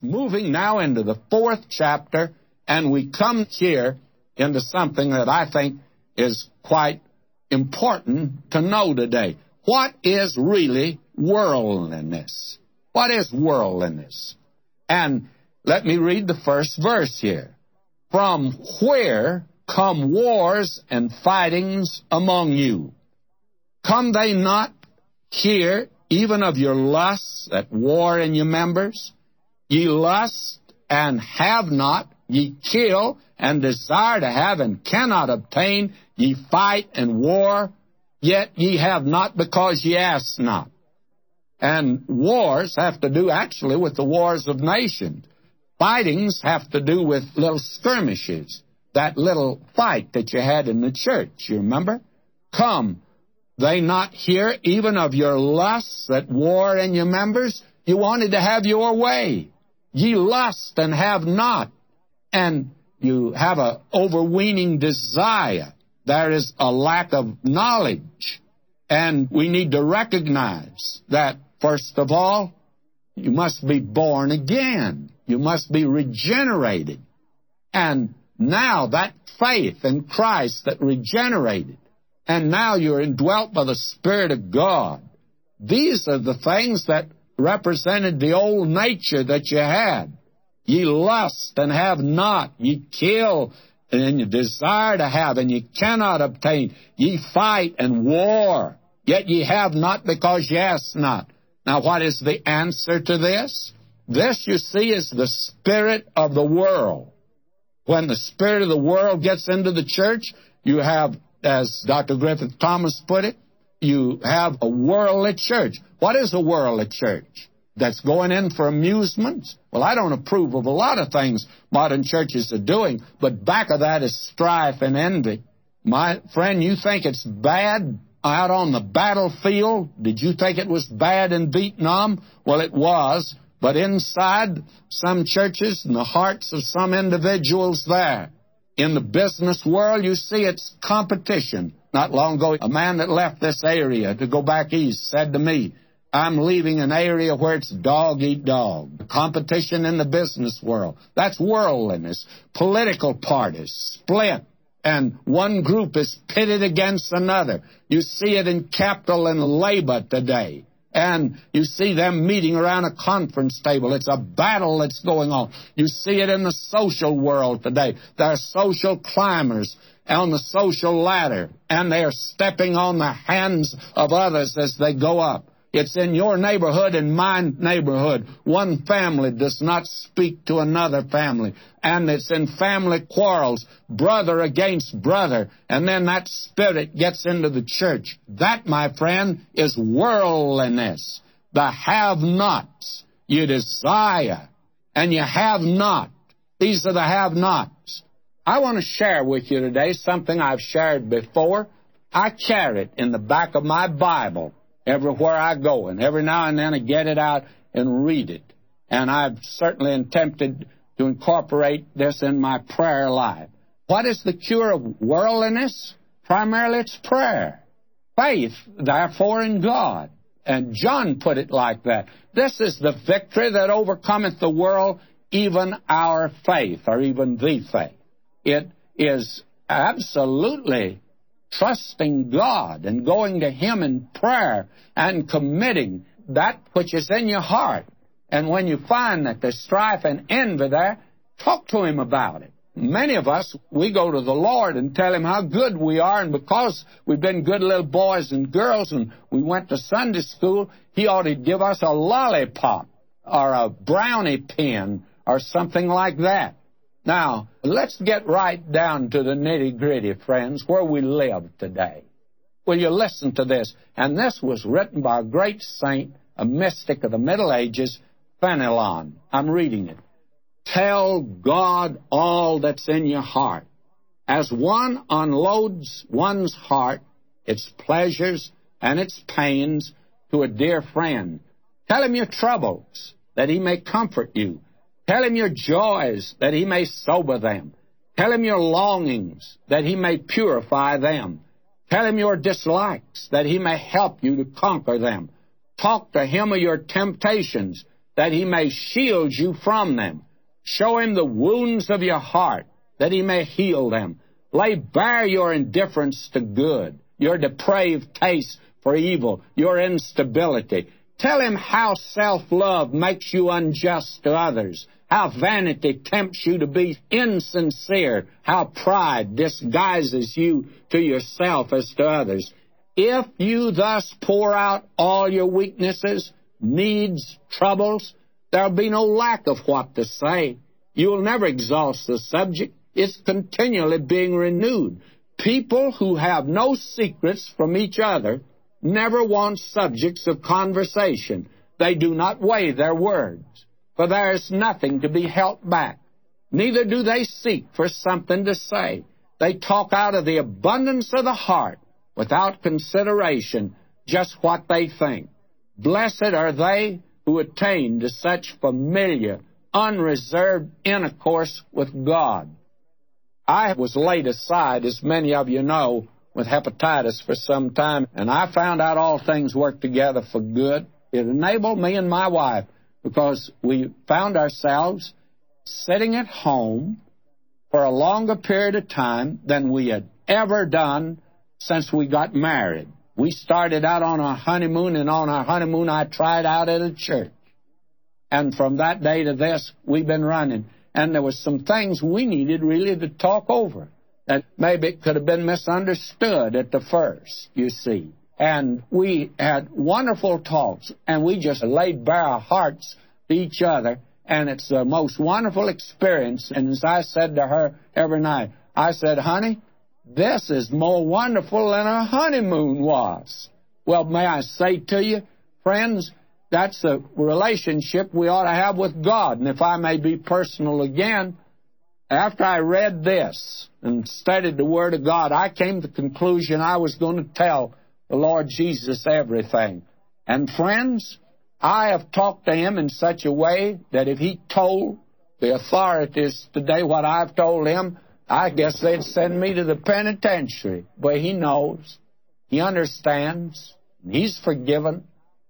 moving now into the fourth chapter, and we come here into something that I think is quite important to know today. What is really worldliness? What is worldliness? And let me read the first verse here. From where come wars and fightings among you? Come they not here even of your lusts that war in your members? Ye lust and have not, ye kill and desire to have and cannot obtain, ye fight and war, yet ye have not because ye ask not. And wars have to do actually with the wars of nations. Fightings have to do with little skirmishes. That little fight that you had in the church, you remember? Come, they not hear even of your lusts that war in your members? You wanted to have your way. Ye lust and have not. And you have an overweening desire. There is a lack of knowledge. And we need to recognize that, first of all, you must be born again. You must be regenerated. And now that faith in Christ that regenerated, and now you're indwelt by the Spirit of God. These are the things that represented the old nature that you had. Ye lust and have not. Ye kill and you desire to have and ye cannot obtain. Ye fight and war, yet ye have not because ye ask not. Now, what is the answer to this? This, you see, is the spirit of the world. When the spirit of the world gets into the church, you have, as Dr. Griffith Thomas put it, you have a worldly church. What is a worldly church? That's going in for amusements? Well, I don't approve of a lot of things modern churches are doing, but back of that is strife and envy. My friend, you think it's bad out on the battlefield? Did you think it was bad in Vietnam? Well, it was. But inside some churches and the hearts of some individuals there, in the business world, you see it's competition. Not long ago, a man that left this area to go back east said to me, I'm leaving an area where it's dog eat dog. Competition in the business world. That's worldliness. Political parties split, and one group is pitted against another. You see it in capital and labor today and you see them meeting around a conference table. It's a battle that's going on. You see it in the social world today. There are social climbers on the social ladder, and they are stepping on the hands of others as they go up. It's in your neighborhood and my neighborhood. One family does not speak to another family. And it's in family quarrels, brother against brother. And then that spirit gets into the church. That, my friend, is worldliness. The have nots. You desire, and you have not. These are the have nots. I want to share with you today something I've shared before. I carry it in the back of my Bible everywhere I go, and every now and then I get it out and read it. And I've certainly attempted to incorporate this in my prayer life. What is the cure of worldliness? Primarily it's prayer. Faith, therefore, in God. And John put it like that. This is the victory that overcometh the world, even our faith, or even the faith. It is absolutely trusting God and going to Him in prayer and committing that which is in your heart. And when you find that there's strife and envy there, talk to Him about it. Many of us, we go to the Lord and tell Him how good we are, and because we've been good little boys and girls and we went to Sunday school, He ought to give us a lollipop or a brownie pin or something like that. Now, let's get right down to the nitty gritty, friends, where we live today. Will you listen to this? And this was written by a great saint, a mystic of the Middle Ages, Fenelon. I'm reading it. Tell God all that's in your heart. As one unloads one's heart, its pleasures and its pains, to a dear friend, tell him your troubles, that he may comfort you Tell him your joys, that he may sober them. Tell him your longings, that he may purify them. Tell him your dislikes, that he may help you to conquer them. Talk to him of your temptations, that he may shield you from them. Show him the wounds of your heart, that he may heal them. Lay bare your indifference to good, your depraved taste for evil, your instability. Tell him how self-love makes you unjust to others, how vanity tempts you to be insincere, how pride disguises you to yourself as to others. If you thus pour out all your weaknesses, needs, troubles, there'll be no lack of what to say. You'll never exhaust the subject. It's continually being renewed. People who have no secrets from each other never want subjects of conversation. They do not weigh their words, for there is nothing to be held back. Neither do they seek for something to say. They talk out of the abundance of the heart without consideration just what they think. Blessed are they who attain to such familiar, unreserved intercourse with God. I was laid aside, as many of you know, with hepatitis for some time, and I found out all things work together for good. It enabled me and my wife because we found ourselves sitting at home for a longer period of time than we had ever done since we got married. We started out on our honeymoon, and on our honeymoon, I tried out at a church. And from that day to this, we've been running. And there was some things we needed really to talk over that maybe it could have been misunderstood at the first, you see. And we had wonderful talks, and we just laid bare our hearts to each other, and it's the most wonderful experience. And as I said to her every night, I said, honey, this is more wonderful than a honeymoon was. Well, may I say to you, friends, that's the relationship we ought to have with God. And if I may be personal again, after I read this and studied the Word of God, I came to the conclusion I was going to tell the Lord Jesus everything. And friends, I have talked to him in such a way that if he told the authorities today what I've told him, I guess they'd send me to the penitentiary. But he knows. He understands. He's forgiven.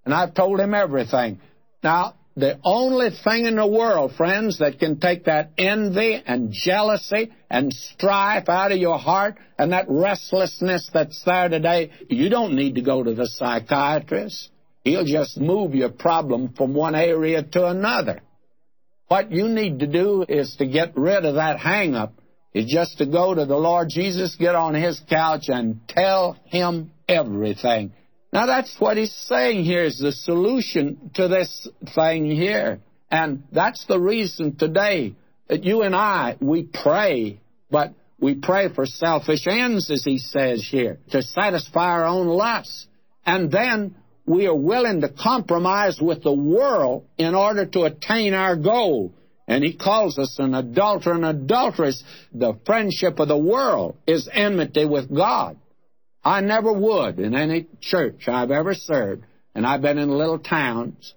And I've told him everything. Now, the only thing in the world, friends, that can take that envy and jealousy and strife out of your heart and that restlessness that's there today, you don't need to go to the psychiatrist. He'll just move your problem from one area to another. What you need to do is to get rid of that hang up is just to go to the Lord Jesus, get on his couch, and tell him everything. Now, that's what he's saying here is the solution to this thing here. And that's the reason today that you and I, we pray, but we pray for selfish ends, as he says here, to satisfy our own lusts. And then we are willing to compromise with the world in order to attain our goal. And he calls us an adulterer and adulteress. The friendship of the world is enmity with God. I never would in any church I've ever served, and I've been in little towns,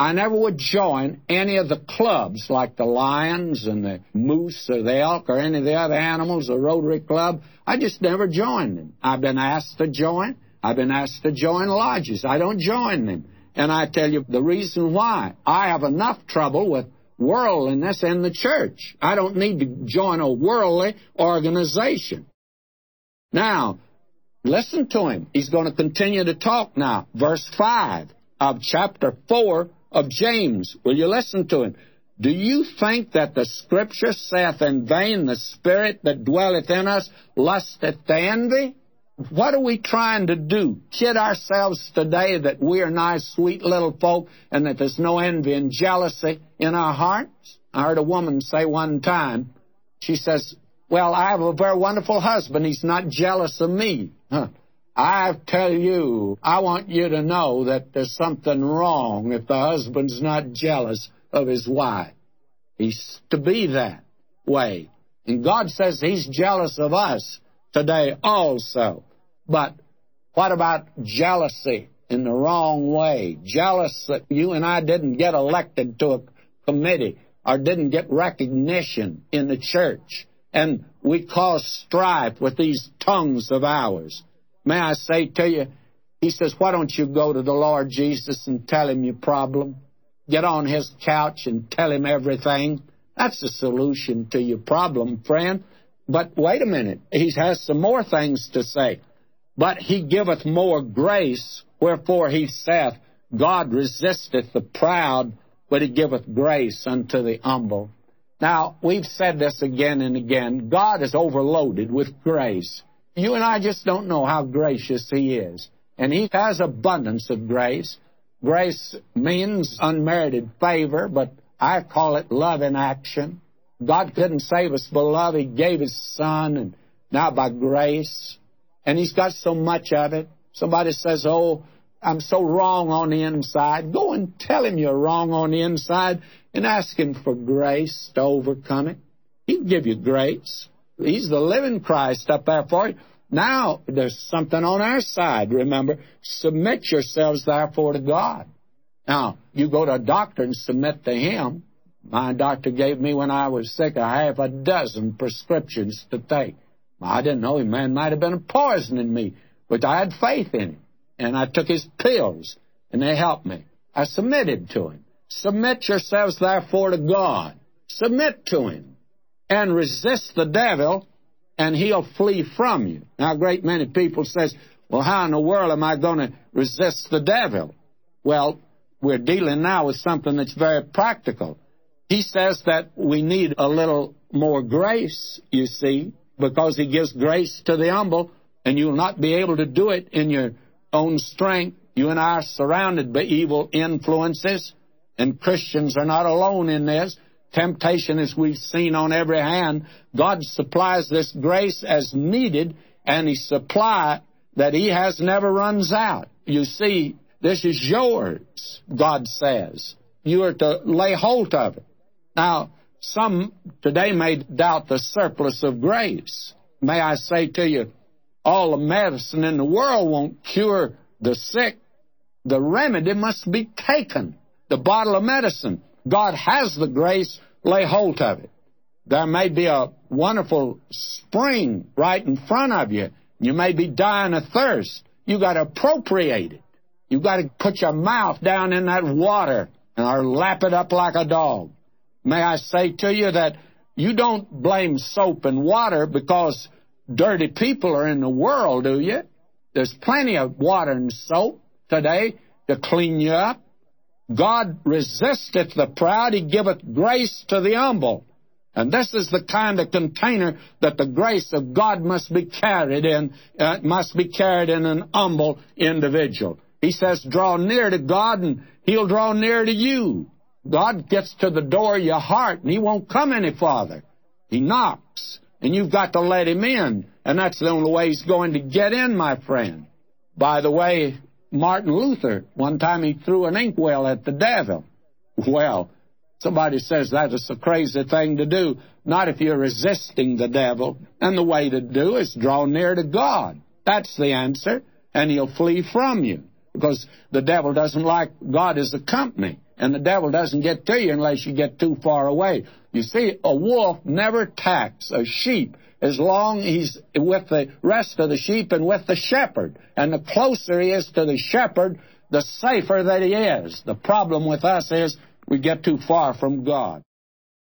I never would join any of the clubs like the Lions and the Moose or the Elk or any of the other animals, the Rotary Club. I just never joined them. I've been asked to join. I've been asked to join lodges. I don't join them. And I tell you the reason why. I have enough trouble with worldliness in the church. I don't need to join a worldly organization. Now, listen to him. He's going to continue to talk now. Verse 5 of chapter 4 of James. Will you listen to him? Do you think that the Scripture saith in vain, the Spirit that dwelleth in us lusteth to envy? What are we trying to do? Kid ourselves today that we are nice, sweet little folk and that there's no envy and jealousy in our hearts? I heard a woman say one time, she says, Well, I have a very wonderful husband. He's not jealous of me. I tell you, I want you to know that there's something wrong if the husband's not jealous of his wife. He's to be that way. And God says He's jealous of us today also. But what about jealousy in the wrong way? Jealous that you and I didn't get elected to a committee or didn't get recognition in the church. And we cause strife with these tongues of ours. May I say to you, he says, why don't you go to the Lord Jesus and tell him your problem? get on his couch and tell him everything. That's the solution to your problem, friend. But wait a minute. He has some more things to say. But he giveth more grace, wherefore he saith, God resisteth the proud, but he giveth grace unto the humble. Now, we've said this again and again. God is overloaded with grace. You and I just don't know how gracious he is. And he has abundance of grace. Grace means unmerited favor, but I call it love in action. God couldn't save us by love. He gave His Son, and now by grace. And He's got so much of it. Somebody says, Oh, I'm so wrong on the inside. Go and tell Him you're wrong on the inside and ask Him for grace to overcome it. He'll give you grace. He's the living Christ up there for you. Now, there's something on our side, remember. Submit yourselves, therefore, to God. Now, you go to a doctor and submit to him. My doctor gave me when I was sick a half a dozen prescriptions to take. I didn't know him. Man might have been poisoning me, but I had faith in him. And I took his pills, and they helped me. I submitted to him. Submit yourselves, therefore, to God. Submit to him. And resist the devil, and he'll flee from you. Now, a great many people says, well, how in the world am I going to resist the devil? Well, we're dealing now with something that's very practical. He says that we need a little more grace, you see, because he gives grace to the humble, and you'll not be able to do it in your own strength. You and I are surrounded by evil influences, and Christians are not alone in this. Temptation, as we've seen on every hand, God supplies this grace as needed, and His supply that He has never runs out. You see, this is yours, God says. You are to lay hold of it. Now, some today may doubt the surplus of grace. May I say to you, all the medicine in the world won't cure the sick. The remedy must be taken. The bottle of medicine. God has the grace, lay hold of it. There may be a wonderful spring right in front of you. You may be dying of thirst. You got to appropriate it. You got to put your mouth down in that water and or lap it up like a dog. May I say to you that you don't blame soap and water because dirty people are in the world, do you? There's plenty of water and soap today to clean you up. God resisteth the proud, he giveth grace to the humble. And this is the kind of container that the grace of God must be carried in, uh, must be carried in an humble individual. He says, draw near to God and he'll draw near to you. God gets to the door of your heart and he won't come any farther. He knocks and you've got to let him in. And that's the only way he's going to get in, my friend. By the way, Martin Luther, one time he threw an inkwell at the devil. Well, somebody says that is a crazy thing to do. Not if you're resisting the devil. And the way to do is draw near to God. That's the answer. And he'll flee from you. Because the devil doesn't like God as a company. And the devil doesn't get to you unless you get too far away. You see, a wolf never attacks a sheep as long he's with the rest of the sheep and with the shepherd. And the closer he is to the shepherd, the safer that he is. The problem with us is we get too far from God.